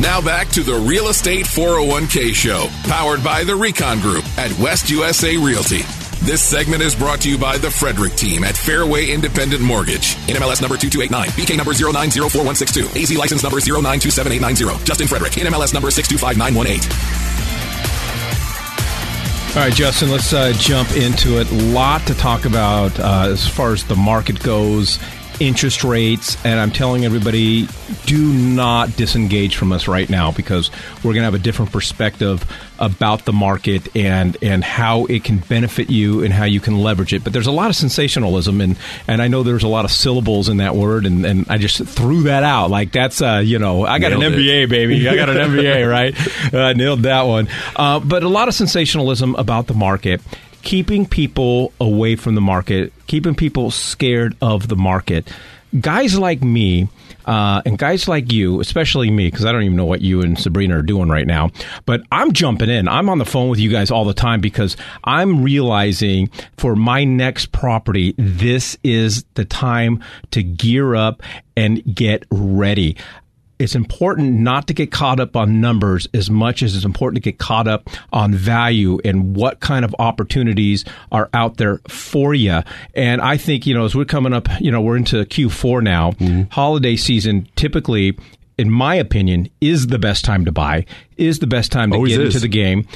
Now back to the Real Estate 401k Show, powered by the Recon Group at West USA Realty. This segment is brought to you by the Frederick team at Fairway Independent Mortgage. NMLS number 2289, BK number 0904162, AZ license number 0927890. Justin Frederick, NMLS number 625918. All right, Justin, let's uh, jump into it. A lot to talk about uh, as far as the market goes interest rates, and I'm telling everybody, do not disengage from us right now because we're going to have a different perspective about the market and and how it can benefit you and how you can leverage it. But there's a lot of sensationalism, and and I know there's a lot of syllables in that word, and, and I just threw that out like that's uh you know I got nailed an MBA it. baby, I got an MBA right, uh, nailed that one. Uh, but a lot of sensationalism about the market keeping people away from the market, keeping people scared of the market. Guys like me, uh, and guys like you, especially me, because I don't even know what you and Sabrina are doing right now, but I'm jumping in. I'm on the phone with you guys all the time because I'm realizing for my next property, this is the time to gear up and get ready it's important not to get caught up on numbers as much as it's important to get caught up on value and what kind of opportunities are out there for you. And I think, you know, as we're coming up, you know, we're into Q4 now, mm-hmm. holiday season typically in my opinion, is the best time to buy, is the best time to Always get is. into the game.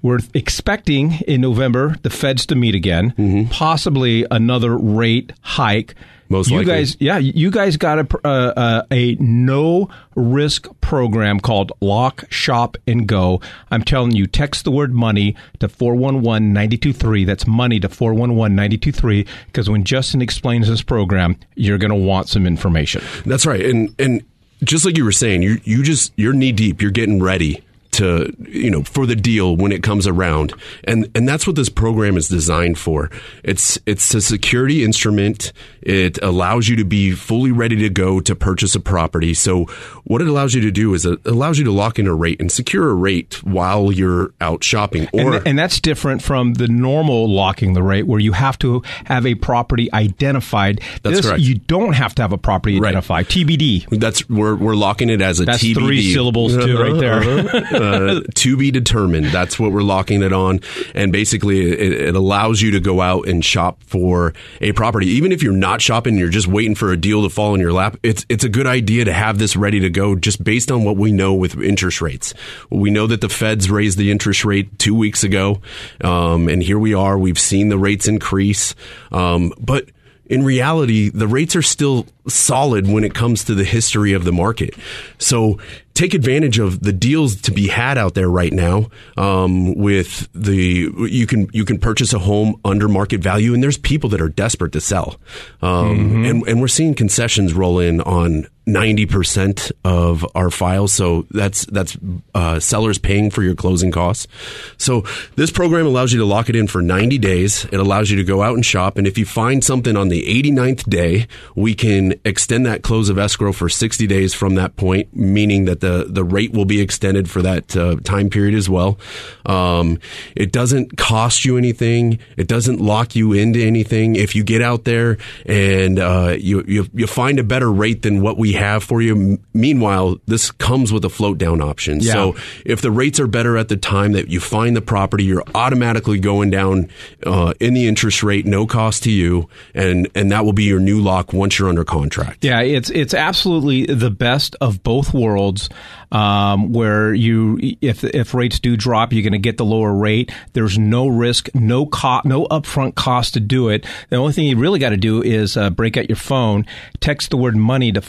We're expecting in November the Feds to meet again, mm-hmm. possibly another rate hike. Most you likely. guys, yeah, you guys got a uh, uh, a no risk program called Lock Shop and Go. I'm telling you, text the word money to 411-923. That's money to 411-923 because when Justin explains this program, you're going to want some information. That's right. And and just like you were saying, you you just you're knee deep. You're getting ready to you know for the deal when it comes around. And and that's what this program is designed for. It's it's a security instrument. It allows you to be fully ready to go to purchase a property. So what it allows you to do is it allows you to lock in a rate and secure a rate while you're out shopping. Or and, and that's different from the normal locking the rate where you have to have a property identified. That's this, correct. you don't have to have a property identified. Right. TBD that's we're we're locking it as a that's TBD. three syllables too right there to be determined. That's what we're locking it on. And basically, it, it, allows you to go out and shop for a property. Even if you're not shopping, you're just waiting for a deal to fall in your lap. It's, it's a good idea to have this ready to go just based on what we know with interest rates. We know that the feds raised the interest rate two weeks ago. Um, and here we are. We've seen the rates increase. Um, but in reality, the rates are still solid when it comes to the history of the market. So take advantage of the deals to be had out there right now. Um, with the you can you can purchase a home under market value, and there's people that are desperate to sell, um, mm-hmm. and and we're seeing concessions roll in on 90% of our files. So that's, that's, uh, sellers paying for your closing costs. So this program allows you to lock it in for 90 days. It allows you to go out and shop. And if you find something on the 89th day, we can extend that close of escrow for 60 days from that point, meaning that the, the rate will be extended for that uh, time period as well. Um, it doesn't cost you anything. It doesn't lock you into anything. If you get out there and uh, you, you, you find a better rate than what we have for you, meanwhile, this comes with a float down option. Yeah. So if the rates are better at the time that you find the property, you're automatically going down uh, in the interest rate, no cost to you, and and that will be your new lock once you're under contract. Yeah, it's it's absolutely the best of both worlds. Um, where you, if if rates do drop, you're going to get the lower rate. There's no risk, no cost, no upfront cost to do it. The only thing you really got to do is uh, break out your phone, text the word money to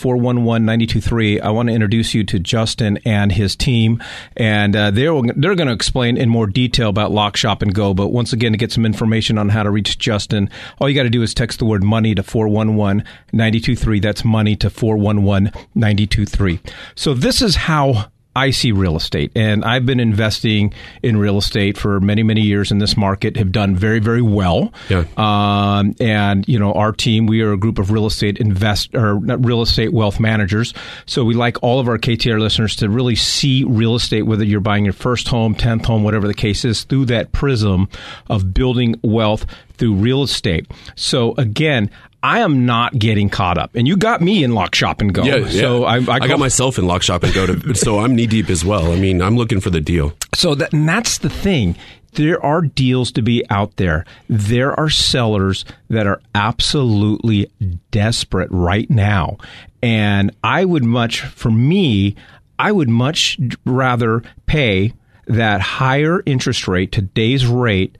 411-923. I want to introduce you to Justin and his team, and uh, they're they're going to explain in more detail about Lock Shop and Go. But once again, to get some information on how to reach Justin, all you got to do is text the word money to 411 923 that's money to 411 923. So this is how I see real estate. And I've been investing in real estate for many, many years in this market, have done very, very well. Yeah. Um, and, you know, our team, we are a group of real estate invest or real estate wealth managers. So we like all of our KTAR listeners to really see real estate, whether you're buying your first home, 10th home, whatever the case is, through that prism of building wealth through real estate. So again, I am not getting caught up. And you got me in lock shop and go. Yeah, yeah. So I, I, I got myself in lock shop and go to, so I'm knee deep as well. I mean, I'm looking for the deal. So that, and that's the thing. There are deals to be out there. There are sellers that are absolutely desperate right now. And I would much, for me, I would much rather pay that higher interest rate, today's rate,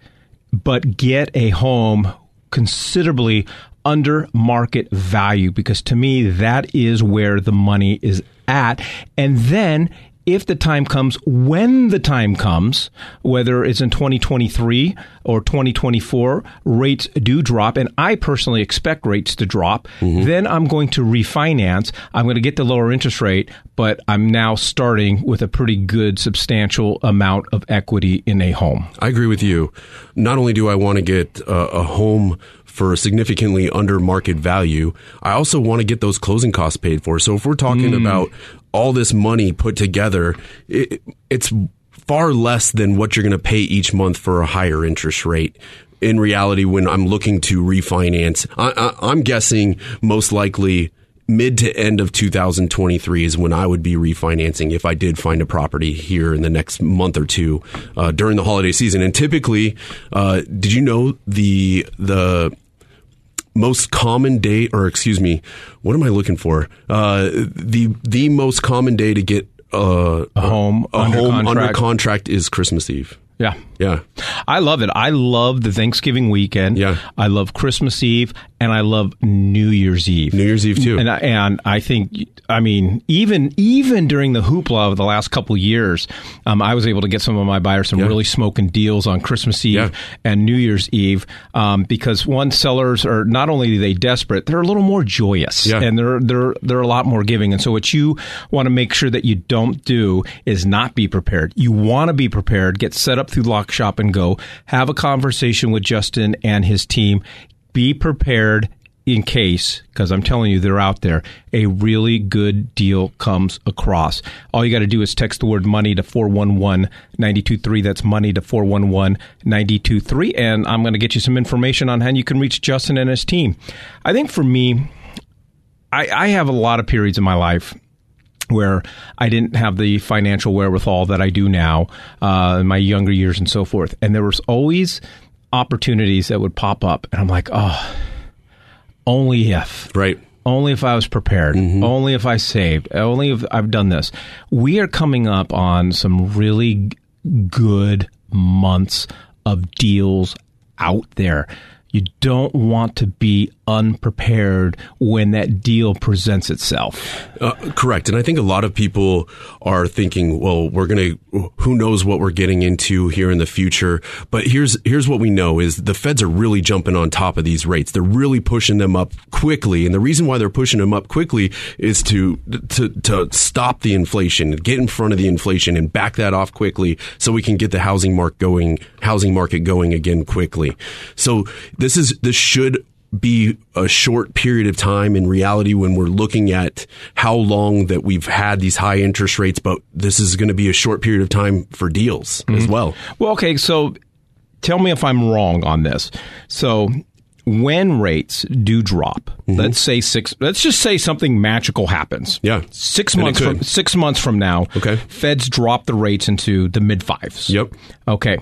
but get a home considerably under market value because to me that is where the money is at and then if the time comes, when the time comes, whether it's in 2023 or 2024, rates do drop, and I personally expect rates to drop, mm-hmm. then I'm going to refinance. I'm going to get the lower interest rate, but I'm now starting with a pretty good, substantial amount of equity in a home. I agree with you. Not only do I want to get a, a home for significantly under market value, I also want to get those closing costs paid for. So if we're talking mm. about all this money put together, it, it's far less than what you're going to pay each month for a higher interest rate. In reality, when I'm looking to refinance, I, am guessing most likely mid to end of 2023 is when I would be refinancing if I did find a property here in the next month or two uh, during the holiday season. And typically, uh, did you know the the most common day, or excuse me, what am I looking for? Uh, the the most common day to get uh, a home, a under, home contract. under contract is Christmas Eve. Yeah. Yeah. I love it. I love the Thanksgiving weekend. Yeah. I love Christmas Eve and I love New Year's Eve. New Year's Eve too. And I, and I think I mean even even during the hoopla of the last couple years, um, I was able to get some of my buyers some yeah. really smoking deals on Christmas Eve yeah. and New Year's Eve um, because one sellers are not only are they desperate, they're a little more joyous yeah. and they're they're they're a lot more giving. And so what you want to make sure that you don't do is not be prepared. You want to be prepared. Get set through Lock Shop and Go. Have a conversation with Justin and his team. Be prepared in case, because I'm telling you, they're out there, a really good deal comes across. All you got to do is text the word money to 411 923. That's money to 411 923. And I'm going to get you some information on how you can reach Justin and his team. I think for me, I, I have a lot of periods in my life where I didn't have the financial wherewithal that I do now uh, in my younger years and so forth. And there was always opportunities that would pop up, and I'm like, oh, only if. Right. Only if I was prepared. Mm-hmm. Only if I saved. Only if I've done this. We are coming up on some really good months of deals out there. You don't want to be unprepared when that deal presents itself. Uh, correct. And I think a lot of people are thinking, well, we're going to, who knows what we're getting into here in the future. But here's, here's what we know is the feds are really jumping on top of these rates. They're really pushing them up quickly. And the reason why they're pushing them up quickly is to, to, to stop the inflation, get in front of the inflation and back that off quickly so we can get the housing market going, housing market going again quickly. So this is this should be a short period of time in reality when we're looking at how long that we've had these high interest rates, but this is going to be a short period of time for deals mm-hmm. as well. Well, okay, so tell me if I'm wrong on this. So when rates do drop, mm-hmm. let's say six, let's just say something magical happens. Yeah, six and months from six months from now. Okay, Feds drop the rates into the mid fives. Yep. Okay,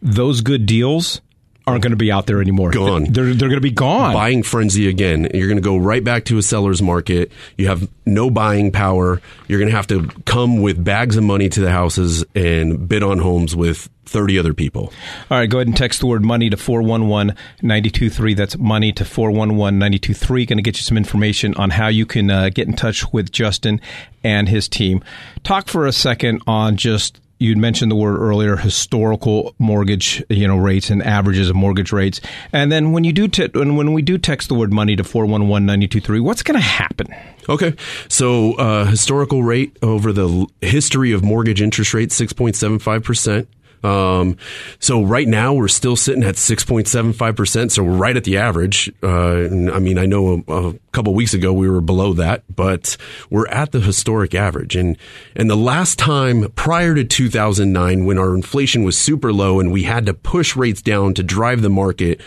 those good deals aren't going to be out there anymore. Gone. They're, they're going to be gone. Buying frenzy again. You're going to go right back to a seller's market. You have no buying power. You're going to have to come with bags of money to the houses and bid on homes with 30 other people. All right, go ahead and text the word money to 411 923. That's money to 411 923. Going to get you some information on how you can uh, get in touch with Justin and his team. Talk for a second on just you'd mentioned the word earlier historical mortgage you know rates and averages of mortgage rates. And then when you do te- when, when we do text the word money to 411-923 what's going to happen? Okay. So uh, historical rate over the history of mortgage interest rate 6.75% um, so right now we're still sitting at 6.75%. So we're right at the average. Uh, I mean, I know a, a couple weeks ago we were below that, but we're at the historic average. And, and the last time prior to 2009, when our inflation was super low and we had to push rates down to drive the market,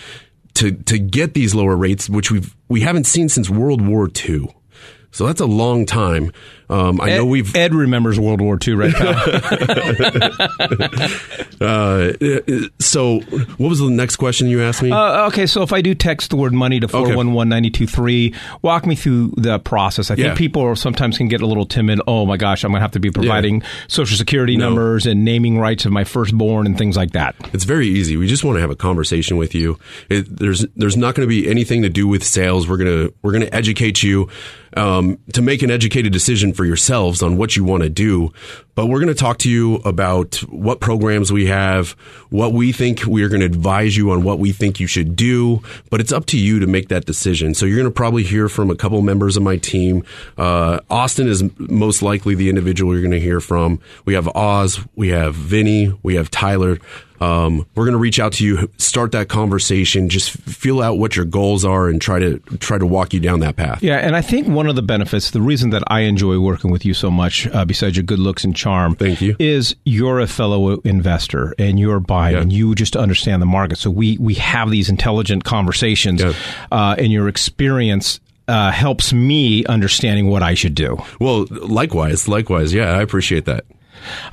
to to get these lower rates, which we've we haven't seen since World War II. So that's a long time. Um, I Ed, know we've Ed remembers World War II, right? Pal? Uh, so, what was the next question you asked me? uh, okay, so if I do text the word money to 411 walk me through the process. I think Yeah. people sometimes can get a little timid. Oh my gosh, I'm going to have to be providing social security No. numbers and naming rights of my firstborn and things like that. It's very easy. We just want to have a conversation with you. It, there's there's not going to be anything to do with sales. We're gonna we're gonna educate you um, to make an educated decision for yourselves on what you want to do. But we're going to talk to you about what programs we have, what we think we are going to advise you on what we think you should do. But it's up to you to make that decision. So you're going to probably hear from a couple members of my team. Uh, Austin is most likely the individual you're going to hear from. We have Oz, we have Vinny, we have Tyler. Um, we're going to reach out to you, start that conversation, just feel out what your goals are, and try to try to walk you down that path. Yeah, and I think one of the benefits, the reason that I enjoy working with you so much, uh, besides your good looks and charm, Thank you. is you're a fellow investor and you're buying Yeah. and you just understand the market. So we we have these intelligent conversations, Yeah. uh, and your experience. Uh, helps me understanding what I should do. Well, likewise, likewise. Yeah, I appreciate that.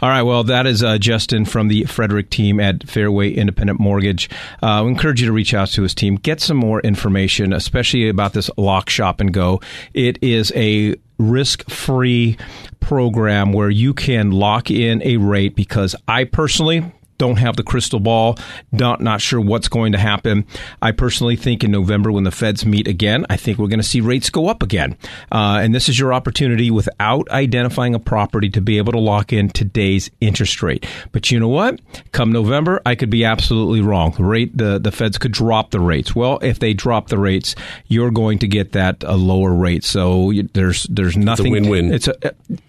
All right. Well, that is uh, Justin from the Frederick team at Fairway Independent Mortgage. Uh, we encourage you to reach out to his team, get some more information, especially about this lock shop and go. It is a risk free program where you can lock in a rate because I personally don't have the crystal ball, not, not sure what's going to happen. I personally think in November when the Feds meet again, I think we're going to see rates go up again. Uh, and this is your opportunity without identifying a property to be able to lock in today's interest rate. But you know what? Come November, I could be absolutely wrong. The rate, the, the Feds could drop the rates. Well, if they drop the rates, you're going to get that a lower rate. So you- there's there's nothing. win-win. It's a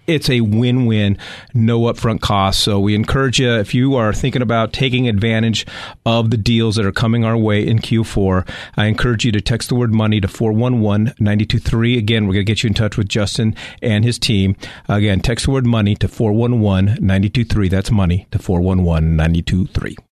it's a win-win, no upfront cost. So we encourage you if you are thinking about taking advantage of the deals that are coming our way in Q4, I encourage you to text the word money to 411-923. Again, we're going to get you in touch with Justin and his team. Again, text the word money to 411-923. That's money to 411-923.